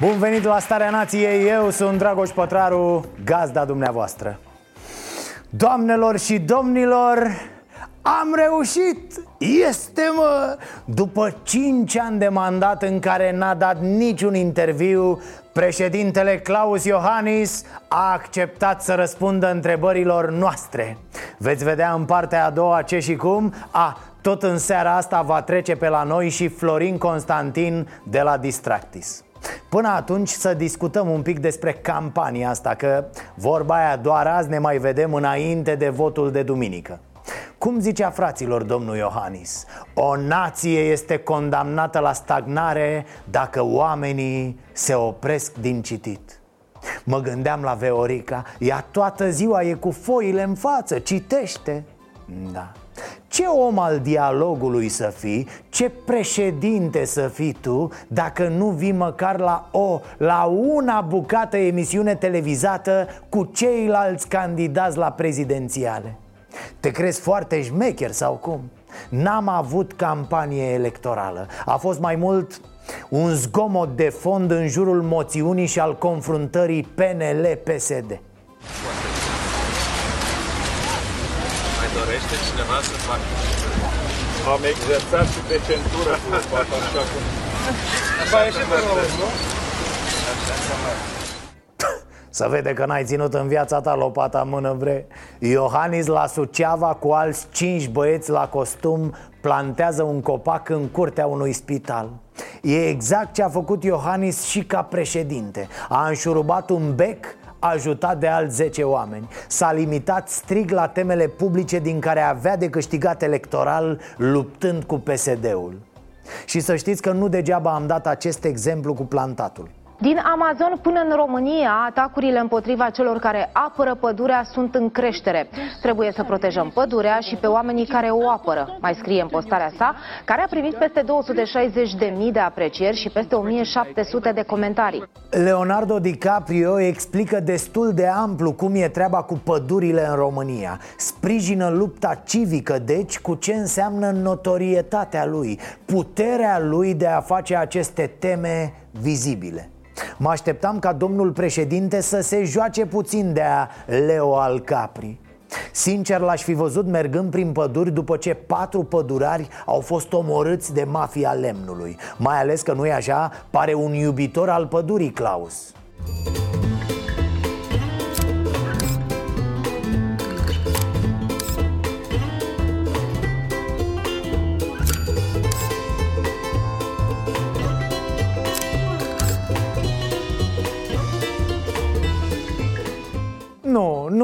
Bun venit la Starea Nației, eu sunt Dragoș Pătraru, gazda dumneavoastră Doamnelor și domnilor, am reușit! Este mă! După 5 ani de mandat în care n-a dat niciun interviu Președintele Claus Iohannis a acceptat să răspundă întrebărilor noastre Veți vedea în partea a doua ce și cum A, tot în seara asta va trece pe la noi și Florin Constantin de la Distractis Până atunci să discutăm un pic despre campania asta Că vorba aia doar azi ne mai vedem înainte de votul de duminică. Cum zicea fraților domnul Iohannis O nație este condamnată la stagnare dacă oamenii se opresc din citit. Mă gândeam la Veorica Ea toată ziua e cu foile în față, citește. Da ce om al dialogului să fii, ce președinte să fii tu Dacă nu vii măcar la o, la una bucată emisiune televizată Cu ceilalți candidați la prezidențiale? Te crezi foarte șmecher sau cum? N-am avut campanie electorală. A fost mai mult un zgomot de fond în jurul moțiunii și al confruntării PNL-PSD Mai dorește cineva să facă? Am exersat și pe centură cu fata așa cum... Va ieși pe nu? Să vede că n-ai ținut în viața ta lopata în mână, bre Iohannis la Suceava cu alți cinci băieți la costum Plantează un copac în curtea unui spital E exact ce a făcut Iohannis și ca președinte A înșurubat un bec ajutat de alți 10 oameni. S-a limitat strict la temele publice din care avea de câștigat electoral luptând cu PSD-ul Și să știți că nu degeaba am dat acest exemplu cu plantatul Din Amazon până în România, atacurile împotriva celor care apără pădurea sunt în creștere. Trebuie să protejăm pădurea și pe oamenii care o apără, mai scrie în postarea sa, care a primit peste 260.000 de aprecieri și peste 1.700 de comentarii. Leonardo DiCaprio explică destul de amplu cum e treaba cu pădurile în România Sprijină lupta civică, deci, cu ce înseamnă notorietatea lui Puterea lui de a face aceste teme vizibile. Mă așteptam ca domnul președinte să se joace puțin de a Leo al Capri Sincer l-aș fi văzut mergând prin păduri după ce patru pădurari au fost omorâți de mafia lemnului. Mai ales că nu-i așa, pare un iubitor al pădurii Claus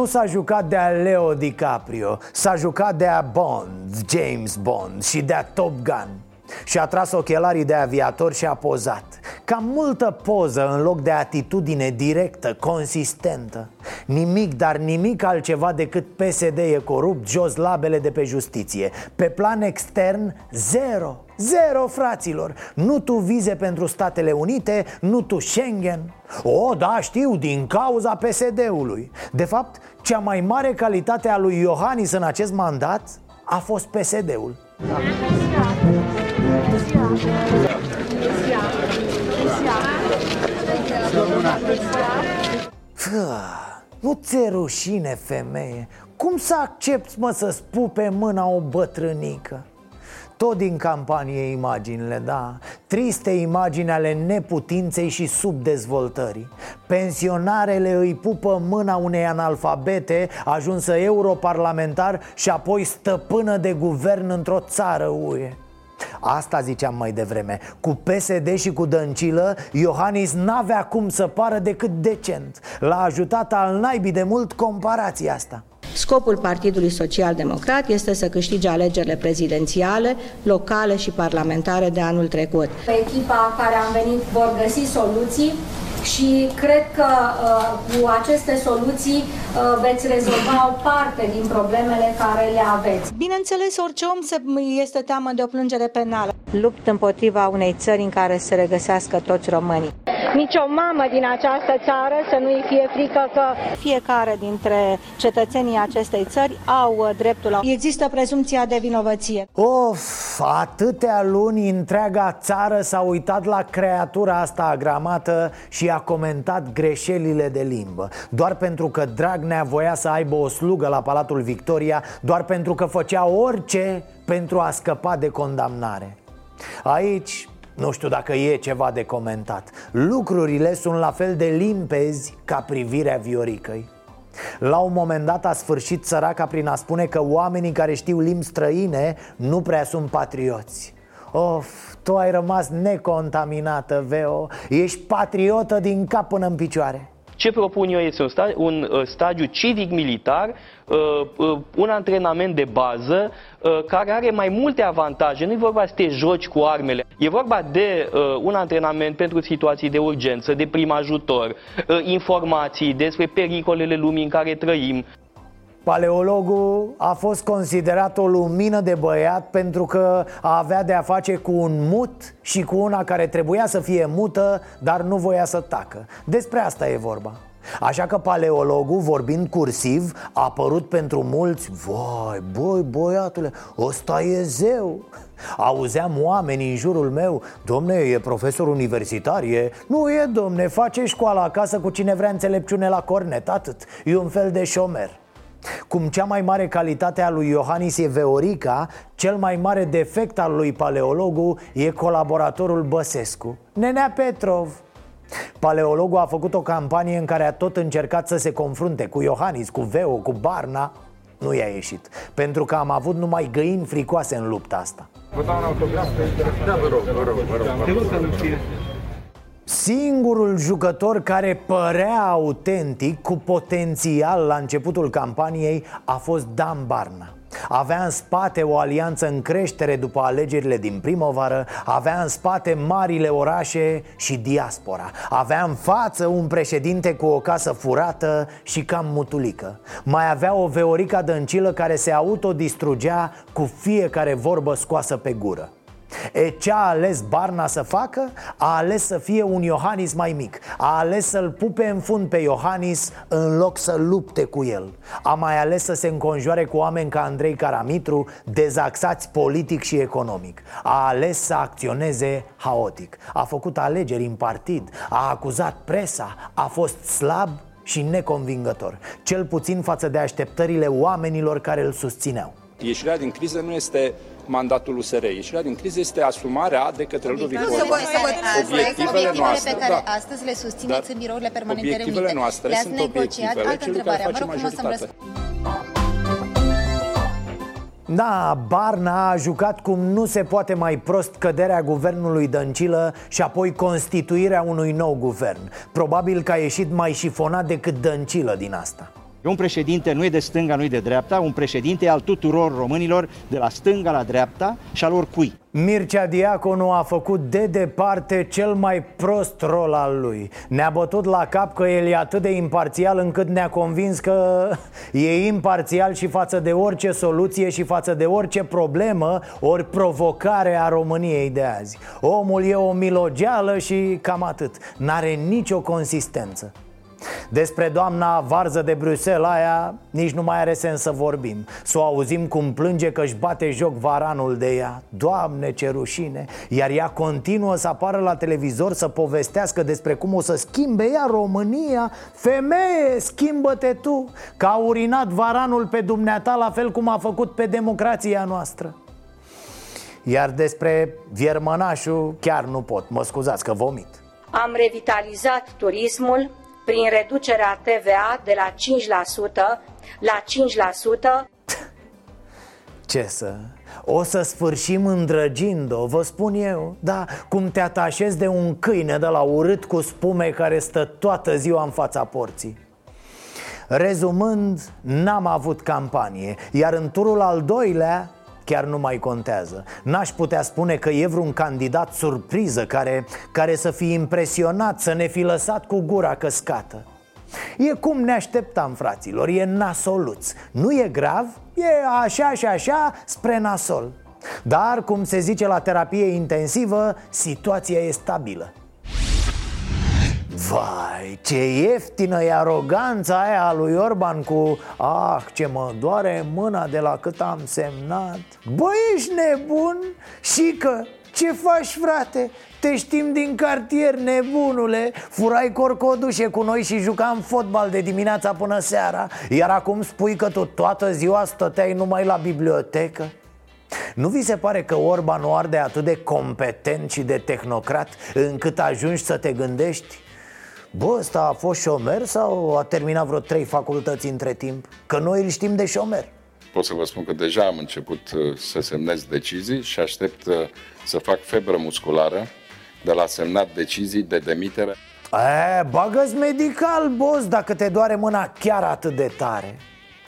Nu, nu s-a jucat de-a Leo DiCaprio S-a jucat de-a Bond, James Bond și de-a Top Gun. Și a tras ochelarii de aviator și a pozat. Cam multă poză în loc de atitudine directă, consistentă. Nimic, dar nimic altceva decât PSD e corupt, jos labele de pe justiție. Pe plan extern, zero Zero, fraților Nu tu vize pentru Statele Unite, nu tu Schengen O, da, știu, din cauza PSD-ului De fapt, cea mai mare calitate a lui Iohannis în acest mandat a fost PSD-ul Fă, Nu ți-e rușine, femeie? Cum să accepti, mă, să spu pe mâna o bătrânică? Tot din campanie imaginile, da. Triste imagini ale neputinței și subdezvoltării. Pensionarele îi pupă mâna unei analfabete Ajunsă europarlamentar și apoi stăpână de guvern într-o țară UE. Asta ziceam mai devreme. Cu PSD și cu Dăncilă Iohannis n-avea cum să pară decât decent. L-a ajutat al naibii de mult comparația asta Scopul Partidului Social Democrat este să câștige alegerile prezidențiale, locale și parlamentare de anul trecut. Echipa care am venit vor găsi soluții și cred că uh, cu aceste soluții uh, veți rezolva o parte din problemele care le aveți. Bineînțeles, orice om se este teamă de o plângere penală. Lupt împotriva unei țări în care se regăsească toți românii. Nici o mamă din această țară să nu-i fie frică că Fiecare dintre cetățenii acestei țări au uh, dreptul la... Există prezumția de vinovăție. Of, atâtea luni întreaga țară s-a uitat la creatura asta agramată și a comentat greșelile de limbă. Doar pentru că Dragnea voia să aibă o slugă la Palatul Victoria Doar pentru că făcea orice pentru a scăpa de condamnare. Aici nu știu dacă e ceva de comentat Lucrurile sunt la fel de limpezi ca privirea Vioricăi. La un moment dat a sfârșit săraca prin a spune că oamenii care știu limbi străine nu prea sunt patrioți Of, tu ai rămas necontaminată, Veo. Ești patriotă din cap până în picioare. Ce propun eu este un, sta- un uh, stagiu civic-militar, uh, uh, un antrenament de bază uh, care are mai multe avantaje. Nu e vorba să te joci cu armele, e vorba de uh, un antrenament pentru situații de urgență, de prim ajutor, uh, informații despre pericolele lumii în care trăim, Paleologul a fost considerat o lumină de băiat pentru că a avea de a face cu un mut și cu una care trebuia să fie mută, dar nu voia să tacă. Despre asta e vorba. Așa că paleologul, vorbind cursiv, a apărut pentru mulți Vai, băi, băiatule, ăsta e zeu Auzeam oameni în jurul meu Domne, e profesor universitar, e... Nu e, domne, face școala acasă cu cine vrea înțelepciune la cornet, atât E un fel de șomer cum cea mai mare calitate a lui Iohannis e Veorica, cel mai mare defect al lui paleologul e colaboratorul Băsescu, Nenea Petrov. Paleologul a făcut o campanie în care a tot încercat să se confrunte cu Iohannis, cu Veo, cu Barna Nu i-a ieșit, pentru că am avut numai găini fricoase în lupta asta Vă dau un autograf? Da, vă rog, vă rog, vă rog. Singurul jucător care părea autentic, cu potențial la începutul campaniei, a fost Dan Barna. Avea în spate o alianță în creștere după alegerile din primăvară Avea în spate marile orașe și diaspora Avea în față un președinte cu o casă furată și cam mutulică. Mai avea o Veorica Dăncilă care se autodistrugea cu fiecare vorbă scoasă pe gură E ce a ales Barna să facă? A ales să fie un Iohannis mai mic. A ales să-l pupe în fund pe Iohannis în loc să lupte cu el. A mai ales să se înconjoare cu oameni ca Andrei Caramitru Dezaxați politic și economic. A ales să acționeze haotic. A făcut alegeri în partid. A acuzat presa. A fost slab și neconvingător. Cel puțin față de așteptările oamenilor care îl susțineau. Ieșirea din criză nu este mandatul USR. Ieșirea din criză este asumarea de către Ludovic Nu, să Orban. vă, să vă Obiectivele obiectivele noastre, pe care da. astăzi le susțineți Dar în birourile permanente obiectivele reunite. noastre Le-ați sunt negociat? obiectivele Altă celui care întrebare. Vă face rog frumos să-mi majoritate. răspundeți. Da, Barna a jucat cum nu se poate mai prost căderea guvernului Dăncilă și apoi constituirea unui nou guvern Probabil că a ieșit mai șifonat decât Dăncilă din asta Un președinte nu e de stânga, nu e de dreapta, un președinte e al tuturor românilor, de la stânga la dreapta și al oricui. Mircea Diaconu a făcut de departe cel mai prost rol al lui. Ne-a bătut la cap că el e atât de imparțial încât ne-a convins că e imparțial și față de orice soluție și față de orice problemă ori provocare a României de azi. Omul e o milogeală și cam atât, n-are nicio consistență despre doamna varză de Bruxelles aia nici nu mai are sens să vorbim. Să o auzim cum plânge că își bate joc varanul de ea. Doamne ce rușine! Iar ea continuă să apară la televizor să povestească despre cum o să schimbe ea România. Femeie, schimbă-te tu Că a urinat varanul pe dumneata la fel cum a făcut pe democrația noastră. Iar despre viermănașul chiar nu pot, mă scuzați că vomit. Am revitalizat turismul prin reducerea TVA de la 5% la 5%. Ce să... O să sfârșim îndrăgind-o, vă spun eu. Da, cum te atașezi de un câine de la urât cu spume care stă toată ziua în fața porții. Rezumând, n-am avut campanie Iar în turul al doilea chiar nu mai contează. N-aș putea spune că e vreun candidat surpriză care, care să fi impresionat, să ne fi lăsat cu gura căscată. E cum ne așteptam, fraților, e nasoluț. Nu e grav, e așa și așa spre nasol. Dar, cum se zice la terapie intensivă, situația e stabilă Vai, ce ieftină e aroganța aia a lui Orban cu Ah, ce mă doare mâna de la cât am semnat Băi, ești nebun? Și că, ce faci, frate? Te știm din cartier, nebunule Furai corcodușe cu noi și jucam fotbal de dimineața până seara Iar acum spui că tu toată ziua stăteai numai la bibliotecă? Nu vi se pare că Orban o arde atât de competent și de tehnocrat Încât ajungi să te gândești Bă, ăsta a fost șomer sau a terminat vreo trei facultăți între timp? Că noi îl știm de șomer Pot să vă spun că deja am început uh, să semnez decizii și aștept uh, să fac febră musculară de la semnat decizii de demitere. E, bagă medical, boss, dacă te doare mâna chiar atât de tare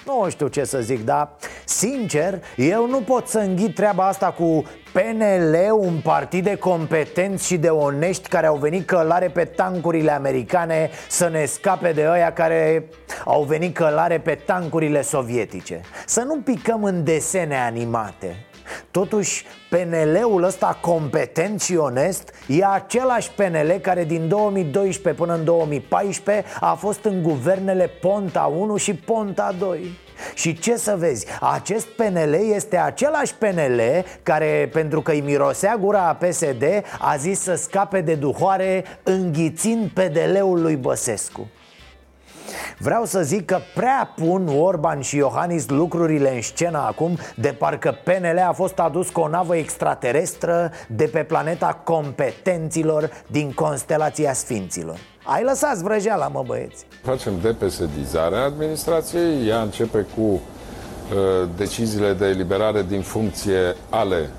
nu știu ce să zic, dar sincer, eu nu pot să înghit treaba asta cu PNL, un partid de competenți și de onești care au venit călare pe tancurile americane să ne scape de ăia care au venit călare pe tancurile sovietice. Să nu picăm în desene animate. Totuși, PNL-ul ăsta competent și onest e același PNL care din 2012 până în 2014 a fost în guvernele Ponta 1 și Ponta 2 și ce să vezi, acest PNL este același PNL care, pentru că îi mirosea gura a PSD, a zis să scape de duhoare înghițind PDL-ul lui Băsescu Vreau să zic că prea pun Orban și Iohannis lucrurile în scenă acum De parcă PNL a fost adus cu o navă extraterestră De pe planeta competenților din constelația Sfinților. Ai lăsat vrăjeala, mă băieți. Facem depesedizarea administrației. Ea începe cu uh, deciziile de eliberare din funcție ale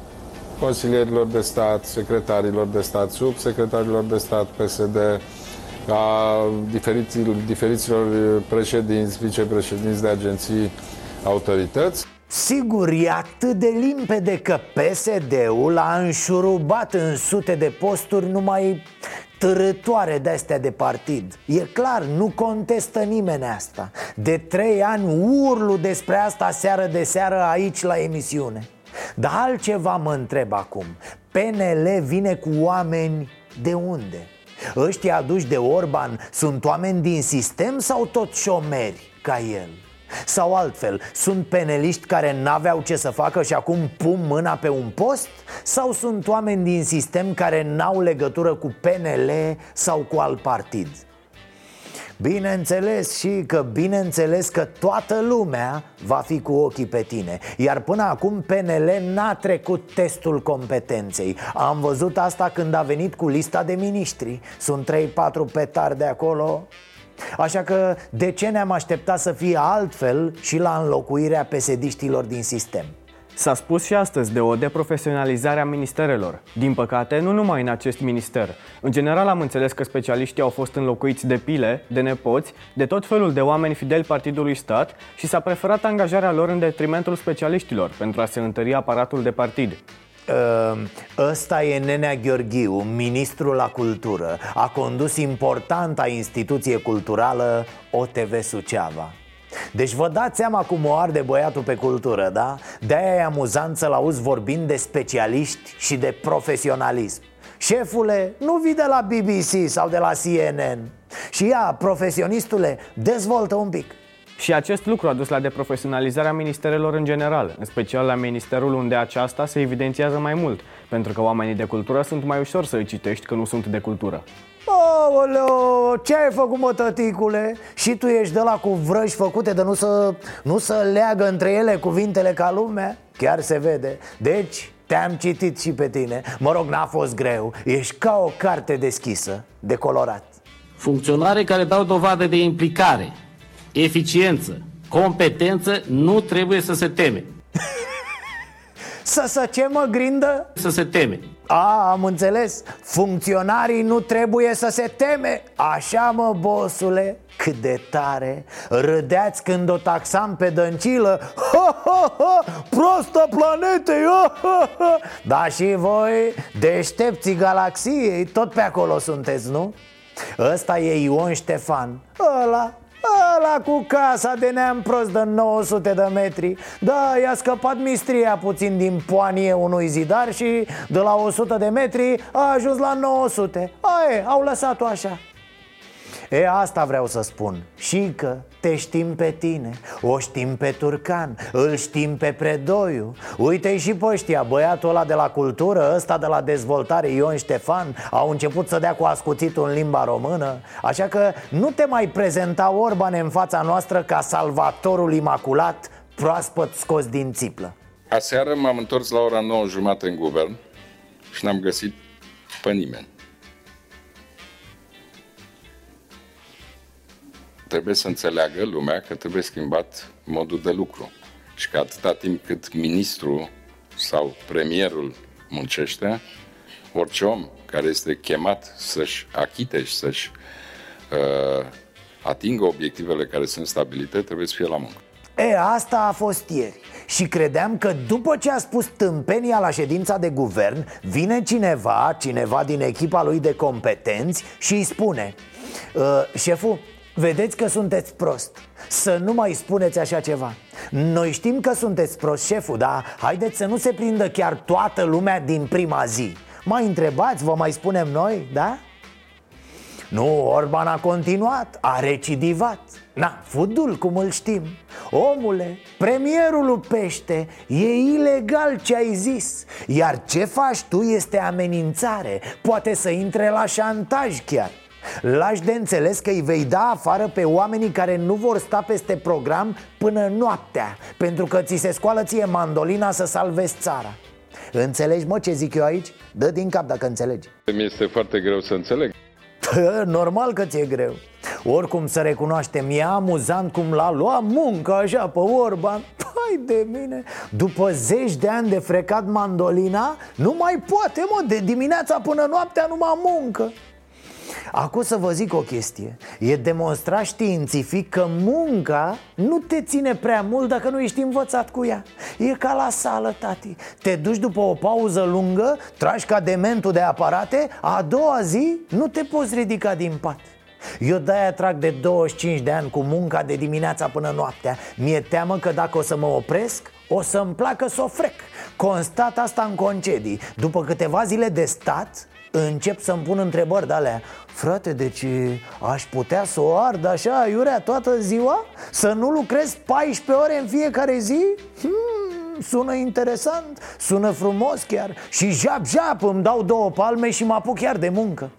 consilierilor de stat, secretarilor de stat, subsecretarilor de stat, PSD, a diferiților, diferiților președinți, vicepreședinți de agenții, autorități. Sigur, e atât de limpede că PSD-ul a înșurubat în sute de posturi numai târătoare de-astea de partid E clar, nu contestă nimeni asta De trei ani urlu despre asta seară de seară aici la emisiune Dar altceva mă întreb acum PNL vine cu oameni de unde? Ăștia aduși de Orban sunt oameni din sistem sau tot șomeri ca el? Sau altfel, sunt peneliști care n-aveau ce să facă și acum pun mâna pe un post? Sau sunt oameni din sistem care n-au legătură cu PNL sau cu alt partid? Bineînțeles și că bineînțeles că toată lumea va fi cu ochii pe tine. Iar până acum PNL n-a trecut testul competenței. Am văzut asta când a venit cu lista de miniștri. Sunt 3-4 petari de acolo. Așa că de ce ne-am așteptat să fie altfel și la înlocuirea pesediștilor din sistem? S-a spus și astăzi de o deprofesionalizare a ministerelor. Din păcate, nu numai în acest minister. În general am înțeles că specialiștii au fost înlocuiți de pile, de nepoți, de tot felul de oameni fideli partidului stat și s-a preferat angajarea lor în detrimentul specialiștilor pentru a se întări aparatul de partid. Ehm, ăsta e Nenea Gheorghiu, ministrul la cultură A condus importanta instituție culturală OTV Suceava deci vă dați seama cum o arde băiatul pe cultură, da? De-aia e amuzant să-l auzi vorbind de specialiști și de profesionalism Șefule, nu vii de la BBC sau de la CNN Și ia, profesionistule, dezvoltă un pic și acest lucru a dus la deprofesionalizarea ministerelor în general, în special la ministerul unde aceasta se evidențiază mai mult, pentru că oamenii de cultură sunt mai ușor să îi citești că nu sunt de cultură. Aoleo, ce ai făcut, mă, tăticule? Și tu ești de la cu vrăji făcute de nu să, nu să leagă între ele cuvintele ca lumea? Chiar se vede. Deci, te-am citit și pe tine. Mă rog, n-a fost greu. Ești ca o carte deschisă, de colorat Funcționare care dau dovadă de implicare, eficiență, competență, nu trebuie să se teme Să să ce mă grindă? Să se teme A, am înțeles Funcționarii nu trebuie să se teme Așa mă, bosule Cât de tare Râdeați când o taxam pe dăncilă ha, ha, ha, Prostă planetei ha, ha, ha. Da și voi Deștepții galaxiei Tot pe acolo sunteți, nu? Ăsta e Ion Ștefan Ăla Ăla cu casa de neam prost de 900 de metri. Da, i-a scăpat mistria puțin din poanie unui zidar Și de la 100 de metri a ajuns la 900 Aie, au lăsat-o așa. E, asta vreau să spun. Și că te știm pe tine O știm pe Turcan Îl știm pe Predoiu. Uite-i și pe ăștia Băiatul ăla de la cultură Ăsta de la dezvoltare Ion Ștefan Au început să dea cu ascuțitul în limba română. Așa că nu te mai prezenta Orban în fața noastră Ca salvatorul imaculat Proaspăt scos din țiplă. Aseară m-am întors la ora 9 jumate în guvern și n-am găsit pe nimeni. Trebuie să înțeleagă lumea că trebuie schimbat modul de lucru și că atâta timp cât ministrul sau premierul muncește, orice om care este chemat să-și achite și să-și uh, atingă obiectivele care sunt stabilite, trebuie să fie la muncă. E, asta a fost ieri Și credeam că după ce a spus tâmpenia la ședința de guvern Vine cineva, cineva din echipa lui de competenți Și îi spune "Uh, Șeful, vedeți că sunteți prost. Să nu mai spuneți așa ceva. Noi știm că sunteți prost, șeful Dar haideți să nu se prindă chiar toată lumea din prima zi. Mai întrebați, vă mai spunem noi, da? Nu, Orban a continuat, a recidivat. Na, fudul cum îl știm. Omule, premierul pește E ilegal ce ai zis. Iar ce faci tu este amenințare. Poate să intre la șantaj chiar Lași de înțeles că îi vei da afară pe oamenii care nu vor sta peste program până noaptea Pentru că ți se scoală ție mandolina să salvezi țara. Înțelegi, mă, ce zic eu aici? Dă din cap dacă înțelegi. Mi este foarte greu să înțeleg. Normal că ți-e greu. Oricum să recunoaștem, e amuzant cum l-a luat muncă așa pe Orban Hai de mine. După zeci de ani de frecat mandolina Nu mai poate, mă, de dimineața până noaptea numai muncă Acum să vă zic o chestie. E demonstrat științific că munca nu te ține prea mult dacă nu ești învățat cu ea. E ca la sală, tati. Te duci după o pauză lungă, tragi ca dementul de aparate A doua zi nu te poți ridica din pat. Eu de-aia trag de 25 de ani cu munca de dimineața până noaptea. Mi-e teamă că dacă o să mă opresc, o să-mi placă să o frec. Constat asta în concedii. După câteva zile de stat, încep să-mi pun întrebări de alea Frate, deci aș putea să o ard așa, iurea, toată ziua? Să nu lucrez 14 ore în fiecare zi? Hmm, sună interesant, sună frumos chiar. Și jap-jap îmi dau două palme și mă apuc chiar de muncă.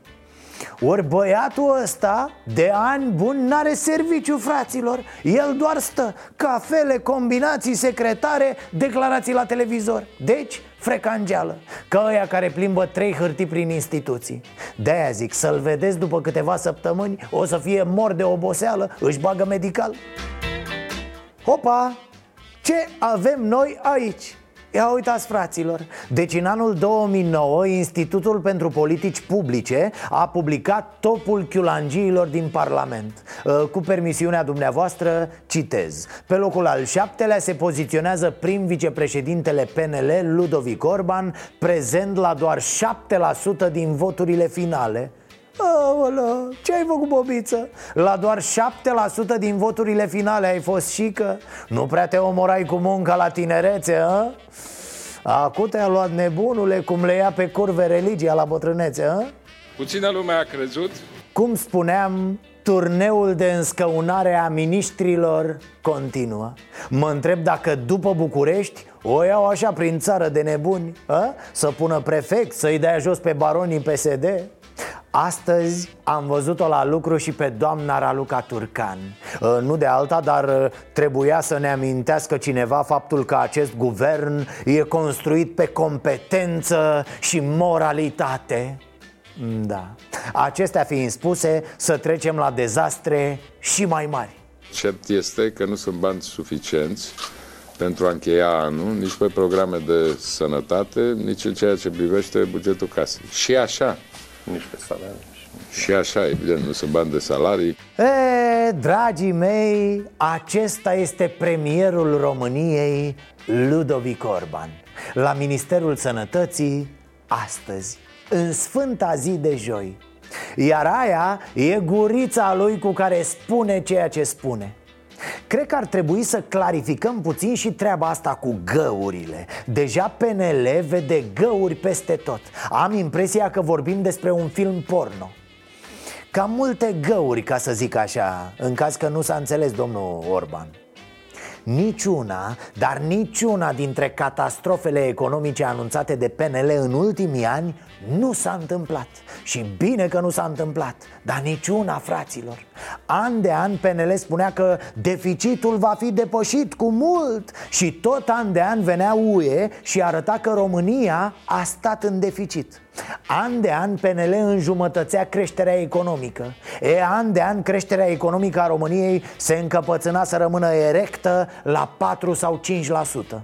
Ori băiatul ăsta de ani buni n-are serviciu, fraților. El doar stă. Cafele, combinații, secretare, declarații la televizor. Deci, frecangeală Ca ăia care plimbă trei hârtii prin instituții De-aia zic, să-l vedeți după câteva săptămâni O să fie mor de oboseală, își bagă medical Hopa! Ce avem noi aici? Ia uitați fraților. Deci în anul 2009 Institutul pentru Politici Publice A publicat topul chiulangiilor din Parlament. Uh, Cu permisiunea dumneavoastră citez. Pe locul al șaptelea se poziționează prim vicepreședintele PNL Ludovic Orban Prezent la doar 7% din voturile finale Aolă, ce ai făcut, Bobiță? La doar 7% din voturile finale ai fost și că Nu prea te omorai cu munca la tinerețe, a? Acum te-a luat nebunule cum le ia pe curve religia la bătrânețe, a? Puțină lume a crezut Cum spuneam, turneul de înscăunare a miniștrilor continuă Mă întreb dacă după București o iau așa prin țară de nebuni a? Să pună prefect, să-i dea jos pe baronii PSD Astăzi am văzut-o la lucru și pe doamna Raluca Turcan Uh, Nu de alta, dar uh, trebuia să ne amintească cineva faptul că acest guvern e construit pe competență și moralitate Da. Acestea fiind spuse, să trecem la dezastre și mai mari Cert este că nu sunt bani suficienți pentru a încheia anul, nici pe programe de sănătate, nici în ceea ce privește bugetul casei. Și așa. Nici pe salarii. Și așa, evident, nu sunt bani de salarii. E, dragii mei, acesta este premierul României, Ludovic Orban La Ministerul Sănătății, astăzi, în sfânta zi de joi Iar aia e gurița lui cu care spune ceea ce spune Cred că ar trebui să clarificăm puțin și treaba asta cu găurile. Deja PNL vede găuri peste tot. Am impresia că vorbim despre un film porno. Cam multe găuri, ca să zic așa, în caz că nu s-a înțeles domnul Orban Niciuna, dar niciuna dintre catastrofele economice anunțate de PNL în ultimii ani nu s-a întâmplat. Și bine că nu s-a întâmplat, dar niciuna, fraților. An de an PNL spunea că deficitul va fi depășit cu mult Și tot an de an venea UE și arăta că România a stat în deficit An de an PNL înjumătățea creșterea economică. E, an de an creșterea economică a României se încăpățâna să rămână erectă la 4 sau 5%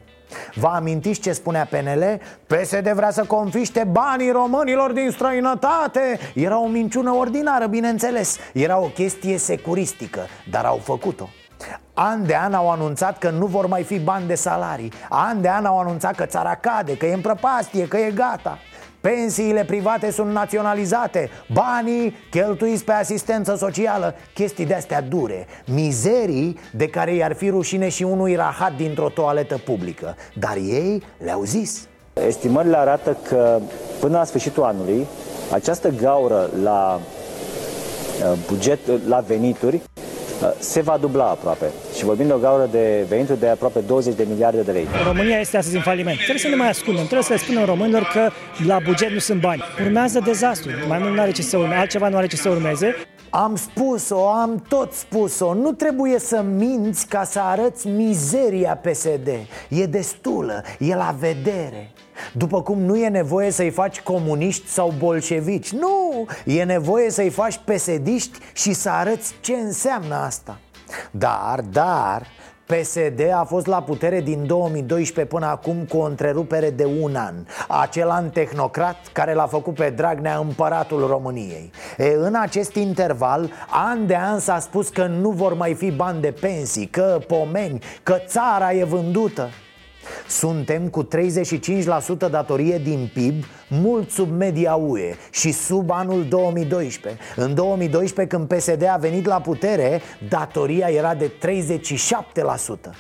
Vă amintiți ce spunea PNL? PSD vrea să confiște banii românilor din străinătate. Era o minciună ordinară, bineînțeles. Era o chestie securistică, dar au făcut-o. An de an au anunțat că nu vor mai fi bani de salarii. An de an au anunțat că țara cade, că e în prăpastie, că e gata Pensiile private sunt naționalizate. Banii cheltuiți pe asistență socială. Chestii de-astea dure. Mizerii de care i-ar fi rușine și unui rahat dintr-o toaletă publică. Dar ei le-au zis. Estimările arată că până la sfârșitul anului Această gaură la uh, buget, la venituri uh, se va dubla aproape. Și vorbim de o gaură de venituri de aproape 20 de miliarde de lei. România este astăzi în faliment. Trebuie să ne mai ascundem, trebuie să le spunem românilor că la buget nu sunt bani. Urmează dezastru. Mai mult nu are ce să urmeze, altceva nu are ce să urmeze. Am spus-o, am tot spus-o. Nu trebuie să minți ca să arăți mizeria PSD E destulă, e la vedere. După cum nu e nevoie să-i faci comuniști sau bolșevici. Nu, e nevoie să-i faci pesediști și să arăți ce înseamnă asta. Dar, dar, PSD a fost la putere din 2012 până acum cu o întrerupere de un an. Acel an tehnocrat care l-a făcut pe Dragnea împăratul României. E, În acest interval, an de an s-a spus că nu vor mai fi bani de pensii Că pomeni, că țara e vândută suntem cu 35% datorie din PIB, mult sub media UE și sub anul 2012 În 2012, când PSD a venit la putere, datoria era de 37%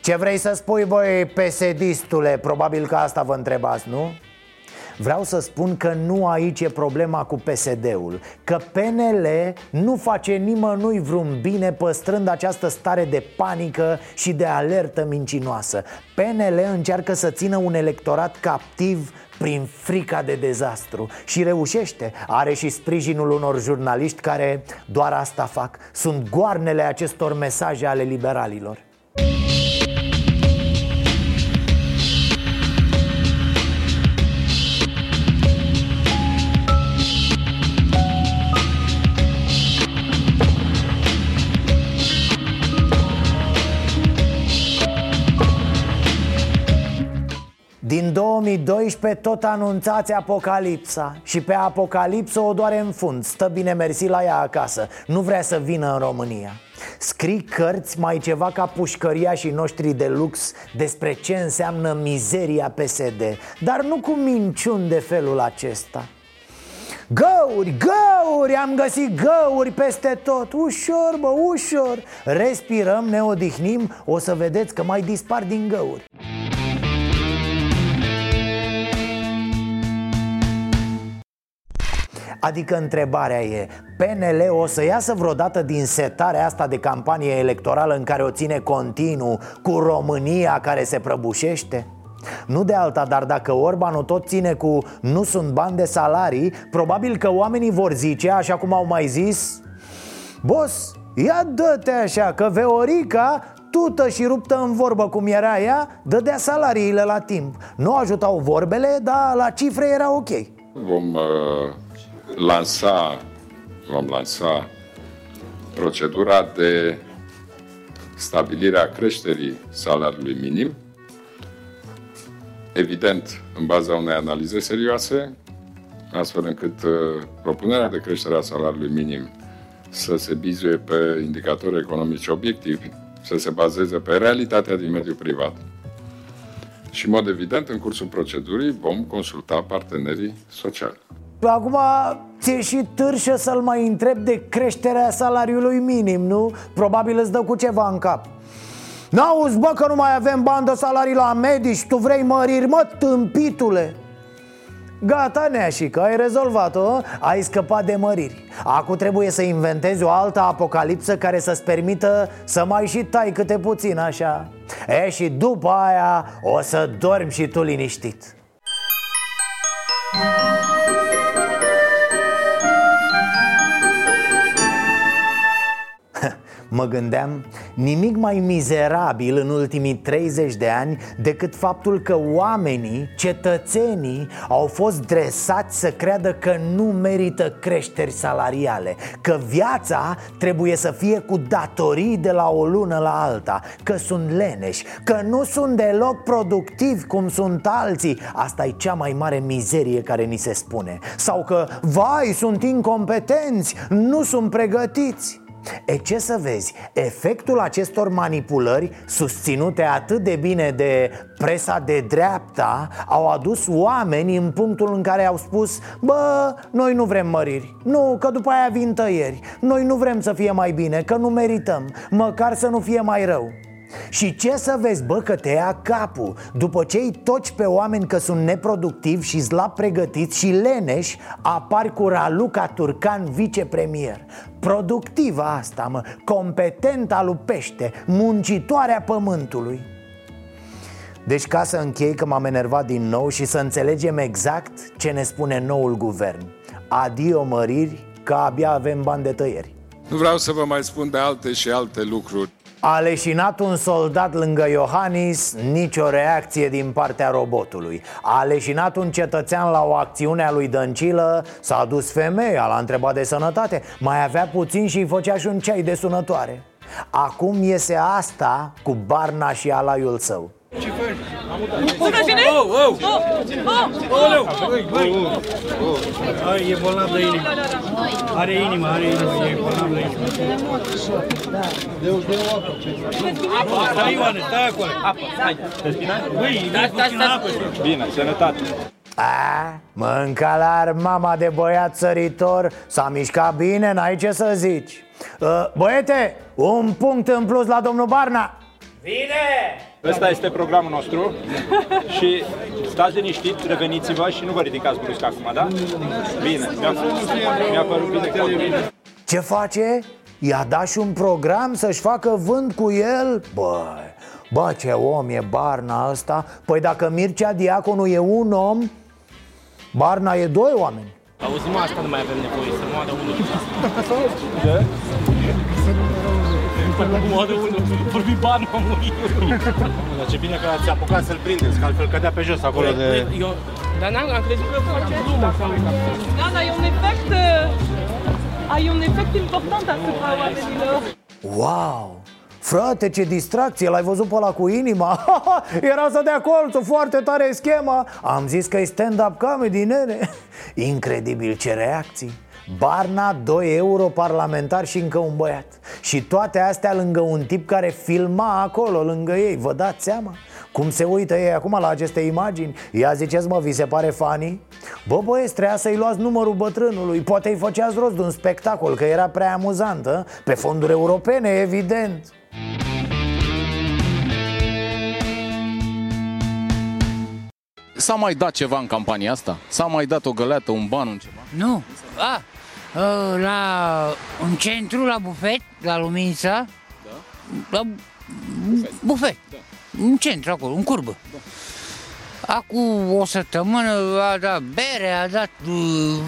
Ce vrei să spui, băi, PSD-stule? Probabil că asta vă întrebați, nu? Vreau să spun că nu aici e problema cu PSD-ul Că PNL nu face nimănui vreun bine păstrând această stare de panică și de alertă mincinoasă. PNL încearcă să țină un electorat captiv prin frica de dezastru Și reușește. Are și sprijinul unor jurnaliști care doar asta fac. Sunt goarnele acestor mesaje ale liberalilor Din 2012 tot anunțați apocalipsa Și pe apocalipsă o doare în fund. Stă bine mersi la ea acasă. Nu vrea să vină în România. Scrii cărți mai ceva ca pușcăria și noștri de lux Despre ce înseamnă mizeria PSD Dar nu cu minciuni de felul acesta. Găuri, găuri, am găsit găuri peste tot. Ușor, bă, ușor. Respirăm, ne odihnim O să vedeți că mai dispar din găuri Adică întrebarea e, PNL o să iasă vreodată din setarea asta de campanie electorală în care o ține continuu cu România care se prăbușește? Nu de alta, dar dacă Orban o tot ține cu nu sunt bani de salarii Probabil că oamenii vor zice, așa cum au mai zis Boss, ia dă-te așa, că Veorica tută și ruptă în vorbă cum era ea Dădea salariile la timp Nu ajutau vorbele, dar la cifre era ok Vom uh, lansa, vom lansa procedura de stabilirea creșterii salariului minim, evident, în baza unei analize serioase, astfel încât uh, propunerea de creștere a salariului minim să se bizuie pe indicatori economici obiectivi, să se bazeze pe realitatea din mediul privat. Și, în mod evident, în cursul procedurii vom consulta partenerii sociali. Acum ți-e și târșă să-l mai întreb de creșterea salariului minim, nu? Probabil îți dă cu ceva în cap. N-auzi, bă, că nu mai avem bani de salarii la medici Tu vrei măriri, mă, tâmpitule! Gata, neașică, ai rezolvat-o, ai scăpat de măriri. Acum trebuie să inventezi o altă apocalipsă care să-ți permită să mai și tai câte puțin așa. E, și după aia o să dormi și tu liniștit Mă gândeam, nimic mai mizerabil în ultimii 30 de ani decât faptul că oamenii, cetățenii, au fost dresați să creadă că nu merită creșteri salariale Că viața trebuie să fie cu datorii de la o lună la alta Că sunt leneși, că nu sunt deloc productivi cum sunt alții. Asta e cea mai mare mizerie care ni se spune. Sau că, vai, sunt incompetenți, nu sunt pregătiți E ce să vezi, efectul acestor manipulări susținute atât de bine de presa de dreapta Au adus oameni în punctul în care au spus Bă, noi nu vrem măriri, nu, că după aia vin tăieri Noi nu vrem să fie mai bine, că nu merităm, măcar să nu fie mai rău și ce să vezi, bă, că te ia capul. După ce îi toci pe oameni că sunt neproductivi și slab pregătiți și leneși Apari cu Raluca Turcan vicepremier. Productivă asta, mă, competenta lupește, muncitoarea pământului. Deci ca să închei că m-am enervat din nou și să înțelegem exact ce ne spune noul guvern. Adio măriri, că abia avem bani de tăieri. Nu vreau să vă mai spun de alte și alte lucruri a leșinat un soldat lângă Iohannis, nicio reacție din partea robotului. A leșinat un cetățean la o acțiune a lui Dăncilă S-a dus femeia, l-a întrebat de sănătate Mai avea puțin și îi făcea și un ceai de sunătoare. Acum iese asta cu Barna și alaiul său ce faci? Unde vine? Oh, oh! Oh! Oh! Ai, e bolnav de inimă. Are inimă, are inimă, e bolnav de inimă. Deu, deu apă. Apă, stai Ioane, stai acolo. Apă, hai. Băi, dai puțin apă. Bine, sănătate. A, mânca la mama de băiat săritor S-a mișcat bine, n-ai ce să zici uh, Băiete, un punct în plus la domnul Barna Bine! Ăsta este programul nostru și stați liniștit, reveniți-vă și nu vă ridicați brusc acum, da? Bine, mi-a, mi-a părut bine. Ce face? I-a dat și un program să-și facă vânt cu el? Băi, bă, ce om e Barna ăsta Păi dacă Mircea Diaconu e un om Barna e doi oameni Auzi, mă, asta nu mai avem nevoie, să moară unul moară unul, vorbi bani, mă Dar ce bine că ați apucat să-l prindeți, că altfel cădea pe jos acolo de... Eu, dar n-am am crezut că face lumea sau... Da, dar e un efect... Ai un efect important asupra oamenilor. Wow! Frate, ce distracție, l-ai văzut pe ăla cu inima? Era să dea colțul, foarte tare schema. Am zis că e stand-up comedy, nene. Incredibil ce reacții Barna, 2 euro parlamentar și încă un băiat Și toate astea lângă un tip care filma acolo, lângă ei Vă dați seama? Cum se uită ei acum la aceste imagini? Ia ziceți mă, vi se pare funny? Bă băieți, trebuia să-i luați numărul bătrânului Poate îi făceați rost de un spectacol, că era prea amuzant, a? Pe fonduri europene, evident S-a mai dat ceva în campania asta? S-a mai dat o găleată, un ban, un ceva? Nu. A, la un centru, la bufet, la Lumința. Da? La bufet. bufet. Da. Un centru acolo, în curbă. Da. Acum o săptămână a dat bere, a dat uh,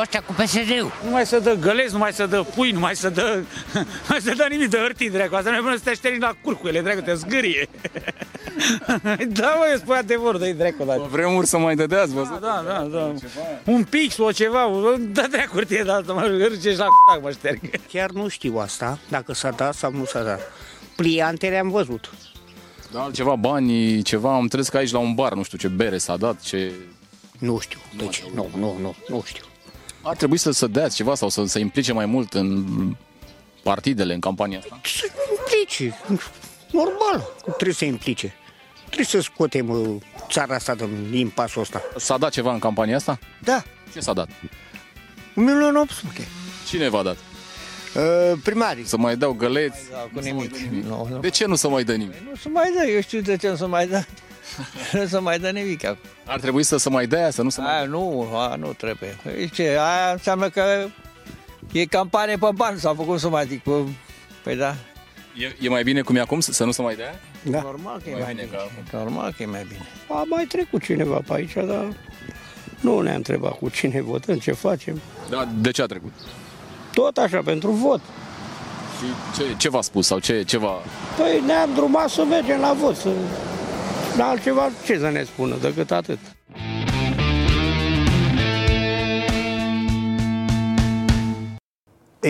ăștia cu PSD-ul. Nu mai să dă găleți, nu mai să dă pui, nu mai să dă, nu mai să dă nimic de hârtii, dracu. Asta nu e până să te așterni la cur cu ele, dracu, te zgârie. da, mă, eu spui adevărul, dă-i dracu. Da. Vremuri să mai dădeați, vă Da, da, da. da. Un pix o ceva, da dracu hârtie de altă, mă râcești la c*** mă șterg. Chiar nu știu asta, dacă s-a dat sau nu s-a dat. pliante le-am văzut. Da, altceva bani, ceva, am înțeles că aici la un bar, nu știu ce bere s-a dat, ce... Nu știu, deci, nu, nu, nu, nu știu. Ar trebui să se dea ceva sau să se implice mai mult în partidele, în campania asta? Să implice, normal, trebuie să implice. Trebuie să scotem uh, țara asta din impasul ăsta. S-a dat ceva în campania asta? Da. Ce s-a dat? 1.800.000. Cine v-a dat? Uh, primarii. Să mai dau găleți? Da, cu nimic. Nu, nu. De ce nu să mai dă nimic? Nu se mai dă, eu știu de ce nu se mai dă. nu se mai dă nimic acum. Ar trebui să se mai dea, să nu se mai Aia nu, aia nu trebuie. Păi Ce, aia înseamnă că e campanie pe bani sau cum să mai zic. Pă, Păi da. E, e mai bine cum e acum, să să nu se mai dea? Da. Normal că e Mai mai bine bine. ca acum. Normal că e mai bine. A mai trecut cineva pe aici, dar nu ne-a întrebat cu cine votăm, ce facem. Da, de ce a trecut? Tot așa, pentru vot. Și ce, ce v-a spus sau ce, ce v-a... Păi ne-am drumat să mergem la vot, să... La altceva ce să ne spună decât atât.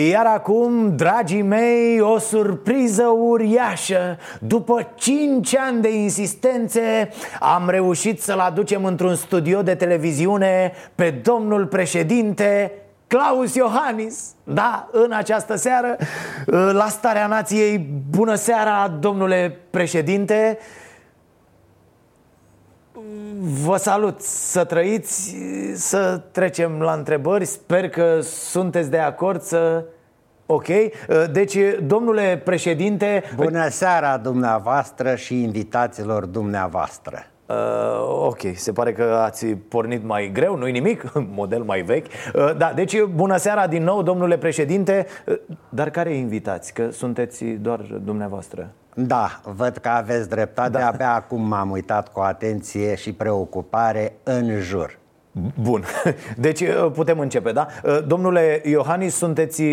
Iar acum, dragii mei, o surpriză uriașă. După 5 ani de insistențe, am reușit să-l aducem într-un studio de televiziune pe domnul președinte Claus Iohannis Da, în această seară, la Starea Nației Bună seara, domnule președinte Vă salut, să trăiți, să trecem la întrebări. Sper că sunteți de acord să... Ok, deci, domnule președinte... Bună seara dumneavoastră și invitaților dumneavoastră. Uh, ok, se pare că ați pornit mai greu, nu-i nimic, model mai vechi. Uh, Da, deci bună seara din nou, domnule președinte. Uh, Dar care invitați? Că sunteți doar dumneavoastră Da, văd că aveți dreptate, da. abia acum m-am uitat cu atenție și preocupare în jur Bun, deci uh, putem începe, da? Uh, Domnule Iohannis, sunteți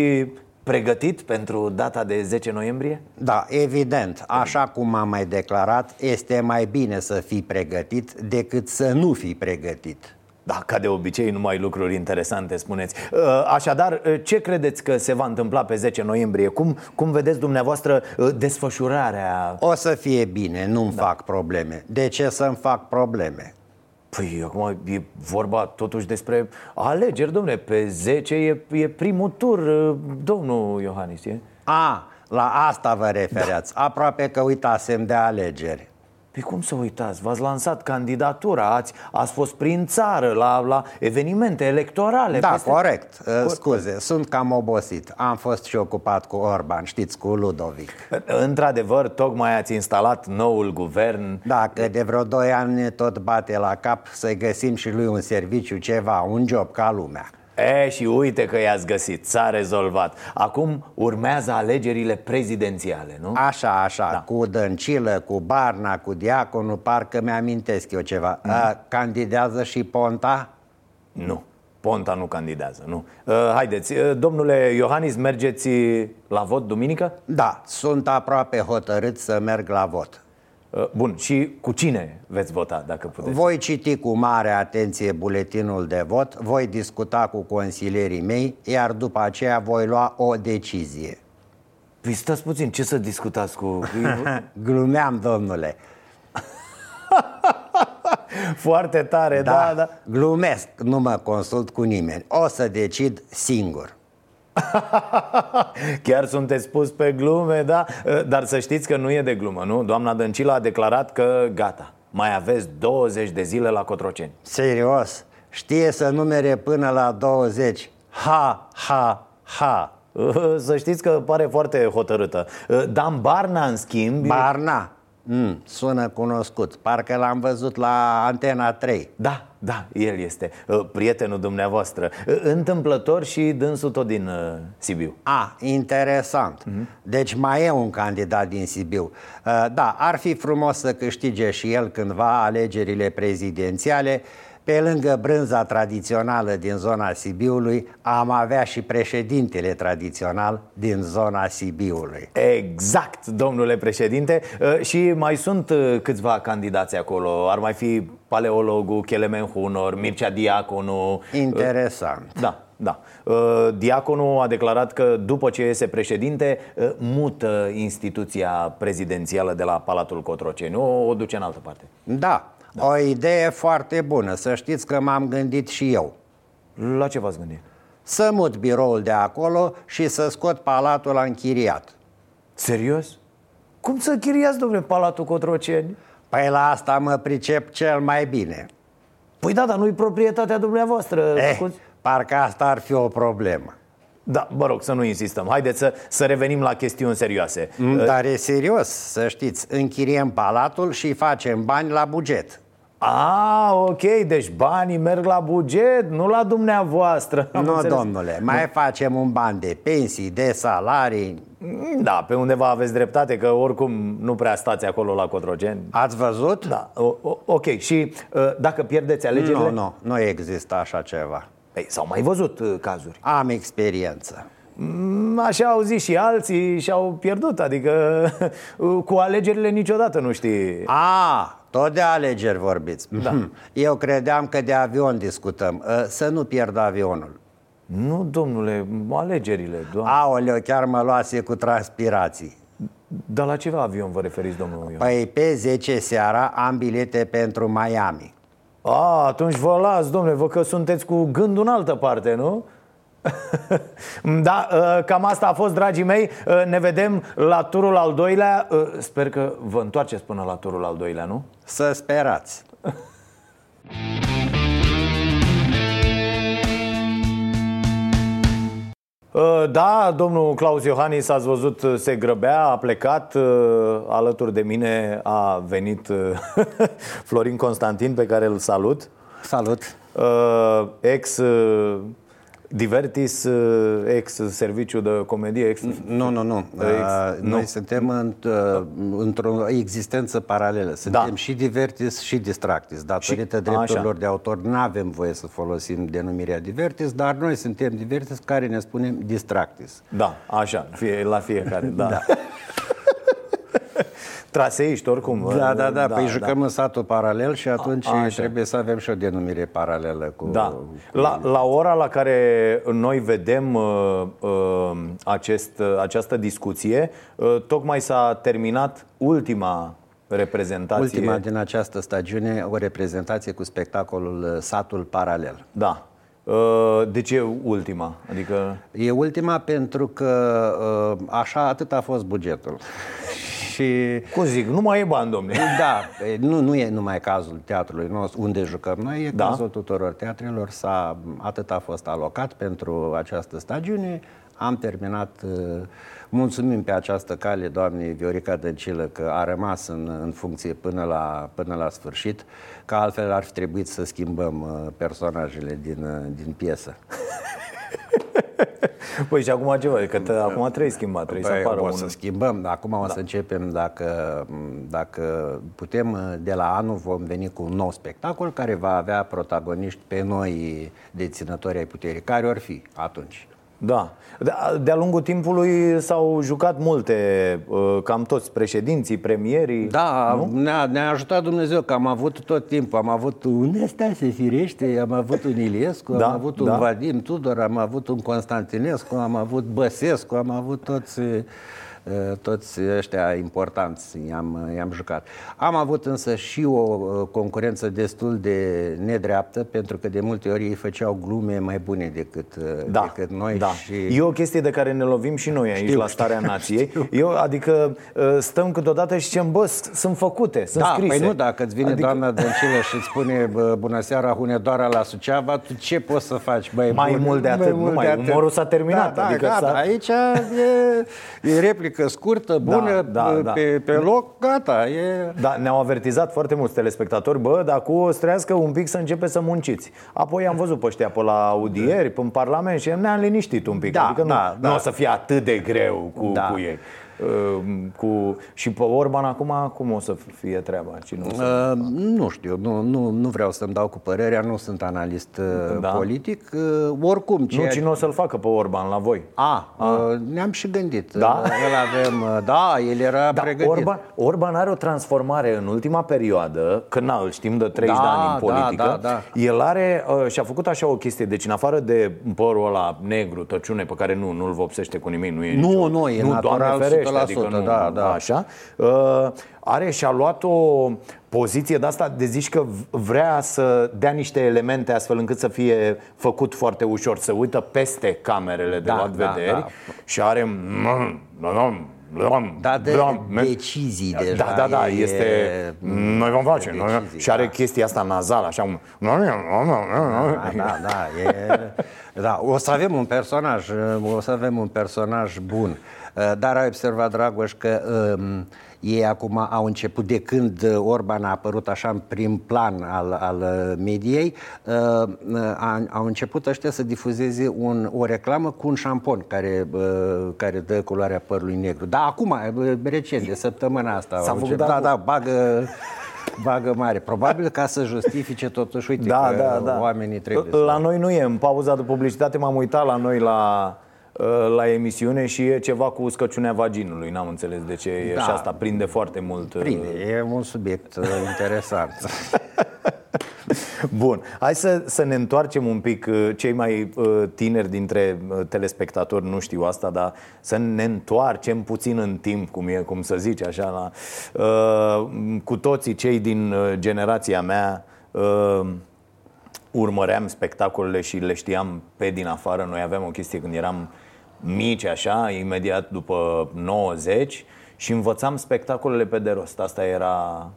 pregătit pentru data de 10 noiembrie? Da, evident, așa cum am mai declarat, este mai bine să fii pregătit decât să nu fii pregătit Da, ca de obicei, numai lucruri interesante spuneți Uh, Așadar, uh, ce credeți că se va întâmpla pe 10 noiembrie? Cum, cum vedeți dumneavoastră uh, desfășurarea? O să fie bine, nu-mi da. fac probleme De ce să-mi fac probleme? Păi acum e vorba totuși despre alegeri, domnule Pe 10 e, e primul tur, uh, domnul Iohannis e? A, la asta vă refereați da. Aproape că uitasem de alegeri Păi cum să uitați? V-ați lansat candidatura, ați, ați fost prin țară la, la evenimente electorale Da, peste... corect, Co- scuze, sunt cam obosit. Am fost și ocupat cu Orban, știți, cu Ludovic. Într-adevăr, tocmai ați instalat noul guvern. Da, că de vreo 2 ani ne tot bate la cap să-i găsim și lui un serviciu, ceva, un job ca lumea E, și uite că i-ați găsit, s-a rezolvat Acum urmează alegerile prezidențiale, nu? Așa, așa, da. cu Dăncilă, cu Barna, cu Diaconu, parcă mi-amintesc eu ceva mm. A, Candidează și Ponta? Nu, Ponta nu candidează, nu uh, Haideți, uh, domnule Iohannis, mergeți la vot duminică? Da, sunt aproape hotărât să merg la vot Uh, Bun, și cu cine veți vota, dacă puteți? Voi citi cu mare atenție buletinul de vot, voi discuta cu consilierii mei, iar după aceea voi lua o decizie. Păi stați puțin, ce să discutați cu... Glumeam, domnule. Foarte tare, da, da, da. Glumesc, nu mă consult cu nimeni. O să decid singur Chiar sunteți pus pe glume, da? Dar să știți că nu e de glumă, nu? Doamna Dăncilă a declarat că gata Mai aveți 20 de zile la Cotroceni Serios? Știe să numere până la 20 Ha, ha, ha Să știți că pare foarte hotărâtă Dan Barna, în schimb e- Barna? Mm, sună cunoscut, parcă l-am văzut la Antena 3 Da, da, el este uh, prietenul dumneavoastră. Uh, Întâmplător și dânsul tot din uh, Sibiu. A, interesant. Deci mai e un candidat din Sibiu. Uh, Da, ar fi frumos să câștige și el cândva alegerile prezidențiale Pe lângă brânza tradițională din zona Sibiului, am avea și președintele tradițional din zona Sibiului. Exact, domnule președinte. Uh, Și mai sunt uh, câțiva candidați acolo. Ar mai fi paleologul Kelemen Hunor, Mircea Diaconu. Interesant. Da, da. Uh, Diaconu a declarat că după ce iese președinte uh, Mută instituția prezidențială de la Palatul Cotroceni O, o duce în altă parte. Da, o idee foarte bună, să știți că m-am gândit și eu La ce v-ați gândit? Să mut biroul de acolo și să scot palatul la închiriat Serios? Cum să chiriați, domnule, Palatul Cotroceni? Păi la asta mă pricep cel mai bine Păi da, dar nu-i proprietatea dumneavoastră eh, Scuze. Parcă asta ar fi o problemă Da, vă rog să nu insistăm. Haideți să, să revenim la chestiuni serioase. Mm, Dar e serios, să știți Închiriem palatul și facem bani la buget. A, ok, deci banii merg la buget, nu la dumneavoastră Am Nu, înțeles. domnule, mai facem un ban de pensii, de salarii. Da, pe undeva aveți dreptate Că oricum nu prea stați acolo la Cotroceni. Ați văzut? Da, o, o, ok Și uh, dacă pierdeți alegerile? Nu, nu, nu există așa ceva Păi, s-au mai văzut uh, cazuri. Am experiență. Mm, Așa au zis și alții și-au pierdut Adică uh, cu alegerile niciodată nu știi. A, tot de alegeri vorbiți. Da. Eu credeam că de avion discutăm. Ă, Să nu pierd avionul. Nu, domnule, alegerile doamne. Aoleu, chiar mă luase cu transpirații. Dar la ce avion vă referiți, domnul Ion? Păi pe 10 seara am bilete pentru Miami A, atunci vă las, domnule, vă că sunteți cu gândul în altă parte, nu? da, uh, cam asta a fost, dragii mei Uh, Ne vedem la turul al doilea Uh, Sper că vă întoarceți până la turul al doilea, nu? Să sperați Da, domnul Claus Iohannis, ați văzut, uh, se grăbea, a plecat uh, Alături de mine a venit uh, Florin Constantin, pe care îl salut. Salut. Uh, Ex uh, Divertis, uh, ex serviciu de comedie ex... Nu, nu, nu. Ex... Uh, Noi suntem înt, uh, într-o existență paralelă. Suntem Da. și divertis și distractis. Datorită Și- drepturilor așa. de autor nu avem voie să folosim denumirea divertis, dar noi suntem divertis care ne spunem distractis. Da, așa, fie, la fiecare, da, Da. Traseiști oricum Da, da, da, păi jucăm în satul paralel și atunci A- așa. trebuie să avem și o denumire paralelă cu... Da. La, la ora la care noi vedem uh, uh, acest, uh, această discuție, uh, tocmai s-a terminat ultima reprezentație. Ultima din această stagiune, o reprezentație cu spectacolul uh, Satul Paralel. Da. Uh, de ce ultima? Adică... E ultima pentru că uh, așa atât a fost bugetul. Și... Cum zic, nu mai e bani, domne. Da, e, nu, nu e numai cazul teatrului nostru unde jucăm noi, e Da. da. cazul tuturor teatrelor. S-a, atât a fost alocat pentru această stagiune. Am terminat, uh, mulțumim pe această cale doamnei Viorica Dăncilă că a rămas în, în funcție până la, până la sfârșit, că altfel ar fi trebuit să schimbăm uh, personajele din, uh, din piesă. Păi și acum ce că te, acum trebuie schimbat, trebuie Păi, să apară o un... să schimbăm, dar acum o Da. să începem dacă, dacă putem, de la anul vom veni cu un nou spectacol care va avea protagoniști pe noi deținători ai puterii. Care or fi atunci? Da. De- De-a lungul timpului s-au jucat multe, uh, cam toți președinții, premierii. Da, nu? ne-a, ne-a ajutat Dumnezeu că am avut tot timpul. Am avut un Nestase Firește, am avut un Iliescu, Da, am avut un da. Vadim Tudor, am avut un Constantinescu, am avut Băsescu, am avut toți, eh, toți ăștia importanți, i-am, i-am jucat. Am avut însă și o eh, concurență destul de nedreaptă, pentru că de multe ori ei făceau glume mai bune decât, eh, Da, decât noi. da. Și... E o chestie de care ne lovim și noi aici Știu, la Starea știu, Nației. știu. Eu, adică uh, stăm câteodată și zicem, bă, s- sunt făcute, sunt da, scrise. păi nu, dacă îți vine Adică- adică... doamna Dăncilă și îți spune bă, bună seara, Hunedoara la Suceava, tu ce poți să faci? Băi, Mai bun, mult de atât, nu mai, umorul s-a terminat, Da, da, adică gata, s-a- aici e, e replică scurtă, bună, da, pe, da. Pe, pe loc, gata. E... Da, ne-au avertizat foarte mulți telespectatori Bă, dar cu o să trească un pic să începe să munciți Apoi am văzut pe ăștia pe la audieri, pe în parlament Și ne-am liniștit un pic Da, Adică nu, da, nu da. o să fie atât de greu cu, Da. cu ei uh, cu... Și pe Orban acum cum o să fie treaba? Cine o să... Uh, nu știu, nu, nu, nu vreau să-mi dau cu părerea, nu sunt analist uh, Da. politic. Uh, oricum, Nu, ceea cine o să-l facă pe Orban la voi? A, uh, ne-am și gândit. Da? Uh, El avem, uh, da, el era Da, pregătit. Orban, Orban are o transformare în ultima perioadă, când na, îl știm de 30 Da, de ani în da, politică. da, da. El are uh, și-a făcut așa o chestie, deci în afară de părul ăla negru, tăciune, pe care nu, nu-l vopsește cu nimic, nu e Nu, nicio, nu, e nu, natural Doamne ferește, 100%, adică nu, da, da. Așa. Uh, are și-a luat o poziție de asta de zici că v- vrea să dea niște elemente astfel încât să fie făcut foarte ușor, să uită peste camerele de Da, luat da, vederi da. și are mm, Da, de da, decizii da, deja. Da, da, e- este Noi vom face de noi, decizii, Și are da. chestia asta nazală Așa un Da, da, da, e, da, o să avem un personaj, o să avem un personaj bun. Dar ai observat, Dragoș, că um, ei acum au început, de când Orban a apărut așa în prim plan al, al mediei, uh, a, au început ăștia să difuzeze un, o reclamă cu un șampon care, uh, care dă culoarea părului negru. Da, acum, uh, recent, de săptămâna asta. S-a au făcut început- da, acum. da, bagă... Bagă mare. Probabil ca să justifice totuși, uite, da, că da, da. oamenii trebuie să... La noi nu e, în pauza de publicitate m-am uitat la noi la uh, la emisiune și e ceva cu uscăciunea vaginului, n-am înțeles de ce e Da. și asta prinde foarte mult. uh, Prinde, e un subiect uh, interesant. Bun, hai să, să ne întoarcem un pic, uh, cei mai uh, tineri dintre uh, telespectatori nu știu asta, dar să ne întoarcem puțin în timp, cum, e, cum să zici așa, la, uh, cu toții cei din uh, generația mea uh, urmăream spectacolele și le știam pe din afară. Noi aveam o chestie când eram mici așa, imediat după 90 și învățam spectacolele pe de rost. Asta era,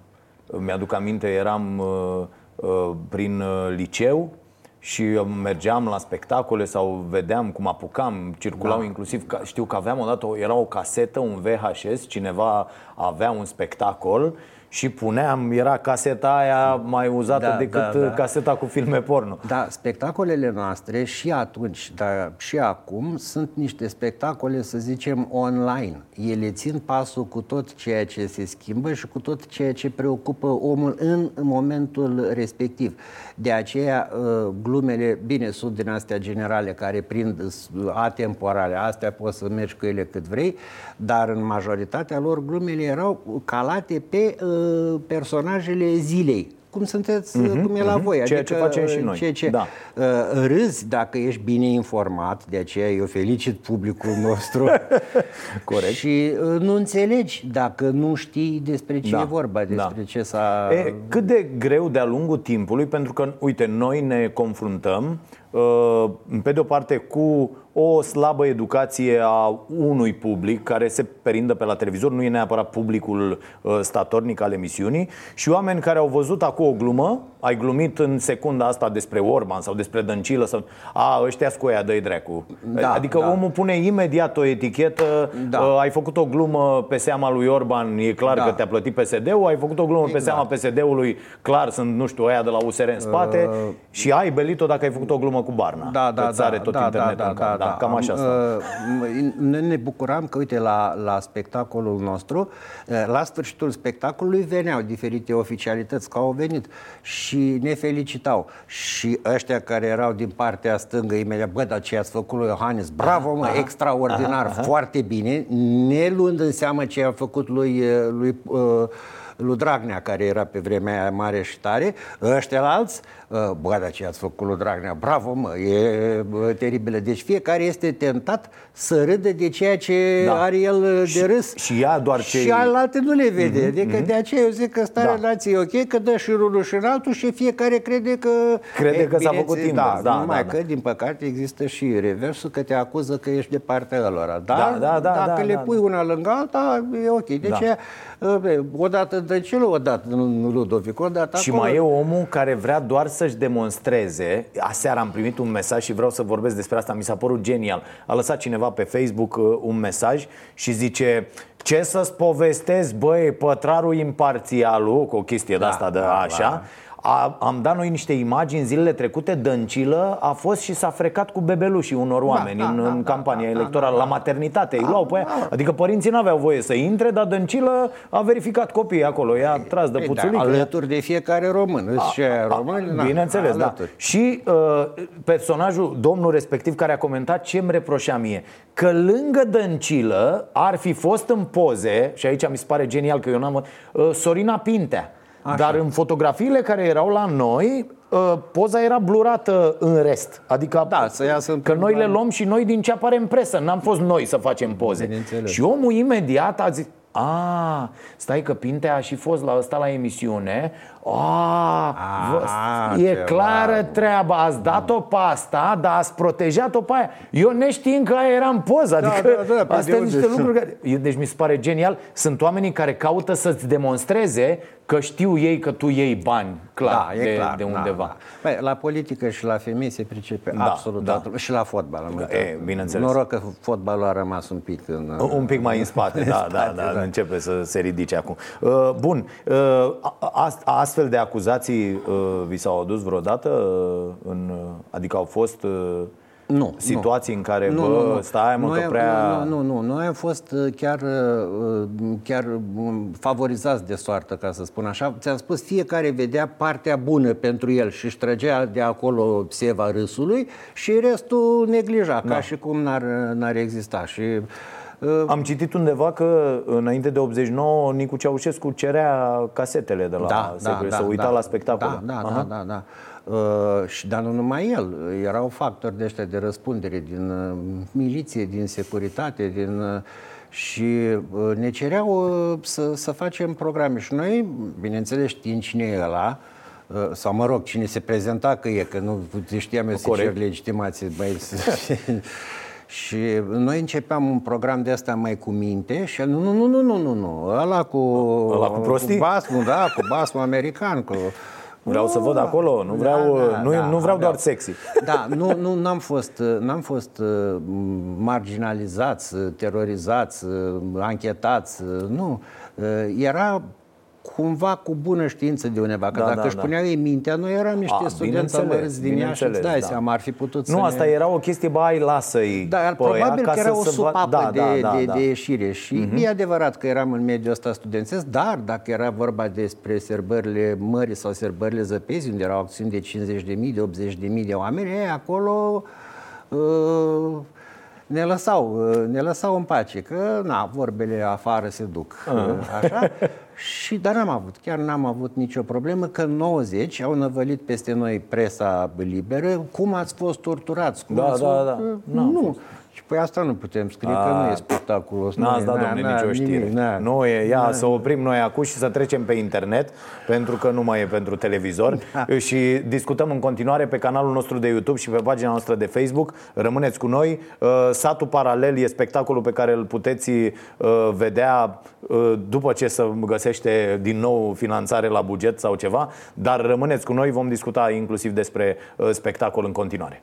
mi-aduc aminte, eram uh, uh, prin uh, liceu și mergeam la spectacole sau vedeam cum apucam, circulau Da. inclusiv, ca, știu că aveam odată, o, era o casetă, un VHS, cineva avea un spectacol și puneam, era caseta aia mai uzată Da, decât da, da. caseta cu filme porno. Da, spectacolele noastre și atunci, dar și acum sunt niște spectacole, să zicem, online. Ele țin pasul cu tot ceea ce se schimbă și cu tot ceea ce preocupă omul în momentul respectiv. De aceea, uh, glumele, bine, sunt din astea generale care prind uh, atemporale, astea poți să mergi cu ele cât vrei, dar în majoritatea lor glumele erau calate pe uh, personajele zilei. Cum sunteți, Mhm, cum e la mhm. voi. Ceea ce facem și uh, noi. Ceea ce, Da. uh, râzi dacă ești bine informat, de aceea eu felicit publicul nostru. Corect. Și uh, nu înțelegi dacă nu știi despre ce Da, e vorba, despre da. ce s-a... E, cât de greu de-a lungul timpului, pentru că, uite, noi ne confruntăm, uh, pe de o parte, cu o slabă educație a unui public care se perindă pe la televizor, nu e neapărat publicul uh, statornic al emisiunii, și oameni care au văzut acum o glumă, ai glumit în secunda asta despre Orban sau despre Dăncilă, sau a, ăștia scoia, dă-i dracu. Da, adică da. omul pune imediat o etichetă, Da. uh, ai făcut o glumă pe seama lui Orban, e clar Da. că te-a plătit PSD-ul, ai făcut o glumă pe Exact. seama PSD-ului, clar sunt, nu știu, aia de la USR în spate Uh, și ai belit-o dacă ai făcut o glumă cu Barna. Da, da, Că-ți da, are tot da, internetul da, în cap. da, da. cam așa Am, asta. uh, Noi ne bucuram că, uite, la, la spectacolul nostru, uh, la sfârșitul spectacolului veneau diferite oficialități, că au venit și ne felicitau. Și ăștia care erau din partea stângă, imediat, bă, dar ce ați făcut lui Iohannis, bravo, mă, Aha, extraordinar, aha, aha. foarte bine, ne luând în seamă ce a făcut lui, uh, lui uh, lui Dragnea, care era pe vremea aia mare și tare, ăștia alți, uh, bă, dar ce ați făcut lui Dragnea, bravo, mă, e bă, teribilă. Deci fiecare este tentat să râdă de ceea ce Da. are el uh, de râs. Și ia doar cei... Și alte nu le vede. Mhm, Adică mhm. de aceea eu zic că starea Da. nației e ok, că dă și unul și în altul și fiecare crede că... Crede că s-a bineînțeles, făcut invers, Da, da, numai da, că, din păcate, există și reversul, că te acuză că ești de partea lor. Dar Da, da, da, dacă da, le da, pui una lângă alta, e ok. De Da. aceea, uh, odată Dăncilă, odată nu Ludovic, odată Și acolo. mai e omul care vrea doar să-și demonstreze. Aseară am primit un mesaj și vreau să vorbesc despre asta. Mi s-a părut genial. A lăsat cineva pe Facebook uh, un mesaj și zice Ce să-ți povestesc, băi, pătrarul imparțialul? Cu o chestie de asta de da, așa. da. A, Am dat noi niște imagini zilele trecute Dăncilă a fost și s-a frecat cu bebelușii unor oameni da, În, da, în da, campania da, da, electorală da, La maternitate, îi luau pe aia. Adică părinții n-aveau voie să intre Dar Dăncilă a verificat copiii acolo. I-a tras de Ei, da, puțulică alături de fiecare român. Îți și aia români, na, Bineînțeles, da. alături. Și uh, personajul, domnul respectiv care a comentat ce îmi reproșea mie Că lângă Dăncilă ar fi fost în poze Și aici mi se pare genial că eu n-am uh, Sorina Pintea Așa. Dar în fotografiile care erau la noi uh, Poza era blurată în rest Adică Da, să iasă în că noi le plan. luăm și noi din ce apare în presă N-am fost noi să facem poze Bineînțeles. Și omul imediat a zis a, stai că Pintea a și fost la ăsta la emisiune a, vă, e ceva. clară treaba Ați dat-o pe asta, dar ați protejat-o pe aia Eu neștiind că aia era în poză Adică da, da, pe astea de sunt niște unde? lucruri care... Eu- Deci mi se pare genial Sunt oamenii care caută să-ți demonstreze Că știu ei că tu iei bani Clar, da, e de, clar, de da, undeva Da. Băi, la politică și la femei se pricepe Da, absolut da. toată lumea. Și la fotbal. am uitat. E, bineînțeles. Noroc că fotbalul a rămas un pic în... Un pic mai în spate, da, da, spate, da, da. începe să se ridice acum. Uh, Bun, uh, a- astfel de acuzații uh, vi s-au adus vreodată? uh, În, uh, adică au fost uh, Nu, situații în care, Nu, bă, nu, nu. stai mă, Noi că am- prea... Nu, nu, nu. Noi am fost uh, chiar, uh, chiar um, favorizați de soartă, ca să spun așa. Ți-am spus, fiecare vedea partea bună pentru el și își trăgea de acolo pseva râsului și restul neglija, Da. ca și cum n-ar, n-ar exista. Și uh, Am citit undeva că înainte de 89 Nicu Ceaușescu cerea casetele de la Secure, să uita la spectacol. Da, da, da, da, da. Uh, și dar nu numai el, erau factori de ăștia de răspundere din uh, miliție, din securitate, din uh, și uh, ne cereau uh, să, să facem programe și noi, bineînțeles știind cine e ăla, uh, sau mă rog, cine se prezenta că e, că nu știam eu să Corect. cer legitimație, băi, Și noi începeam un program de asta mai cu minte și el, nu, nu, nu, nu, nu, nu, nu, ăla cu... Ăla cu prostii? Cu basmul, da, cu basmul american, cu... Vreau să văd acolo, nu vreau, nu, nu vreau doar sexy. Da, nu, nu, n-am fost, n-am fost uh, marginalizați, uh, terorizați, uh, anchetați, uh, nu. Uh, Era cumva cu bună știință de undeva, că Da, dacă da, își da. puneau ei mintea, noi eram niște A, studenți bineînțeles, amărâți din ea și îți bineînțeles, dai da. seama, ar fi putut să Nu, ne... asta era o chestie, bă, ai lasă-i Da, pe ăia probabil ca că era să o se va- supapă da, de, da, da, de, da. de ieșire și Mhm. e adevărat că eram în mediul ăsta studențesc, dar dacă era vorba despre serbările mării sau serbările zăpezi, unde erau acțiuni de 50.000, de 80.000 de oameni, e, acolo uh, ne lăsau, uh, ne lăsau în pace, că na, vorbele afară se duc, Ah. uh, așa. Și, dar n-am avut, chiar n-am avut nicio problemă că în 90 au năvălit peste noi presa liberă cum ați fost torturați, cum Da, ați da, fost... da. Uh, N-am Nu. Și păi asta nu putem scrie, că A, nu e spectaculos. nu N-ați e, dat, na, domne, na, nicio știre. nimic, na. Nu e, ia Na. să oprim noi acum și să trecem pe internet, pentru că nu mai e pentru televizor. Da. Și discutăm în continuare pe canalul nostru de YouTube și pe pagina noastră de Facebook. Rămâneți cu noi. Uh, Satul Paralel e spectacolul pe care îl puteți uh, vedea uh, după ce să găsește din nou finanțare la buget sau ceva, dar rămâneți cu noi, vom discuta inclusiv despre uh, spectacol în continuare.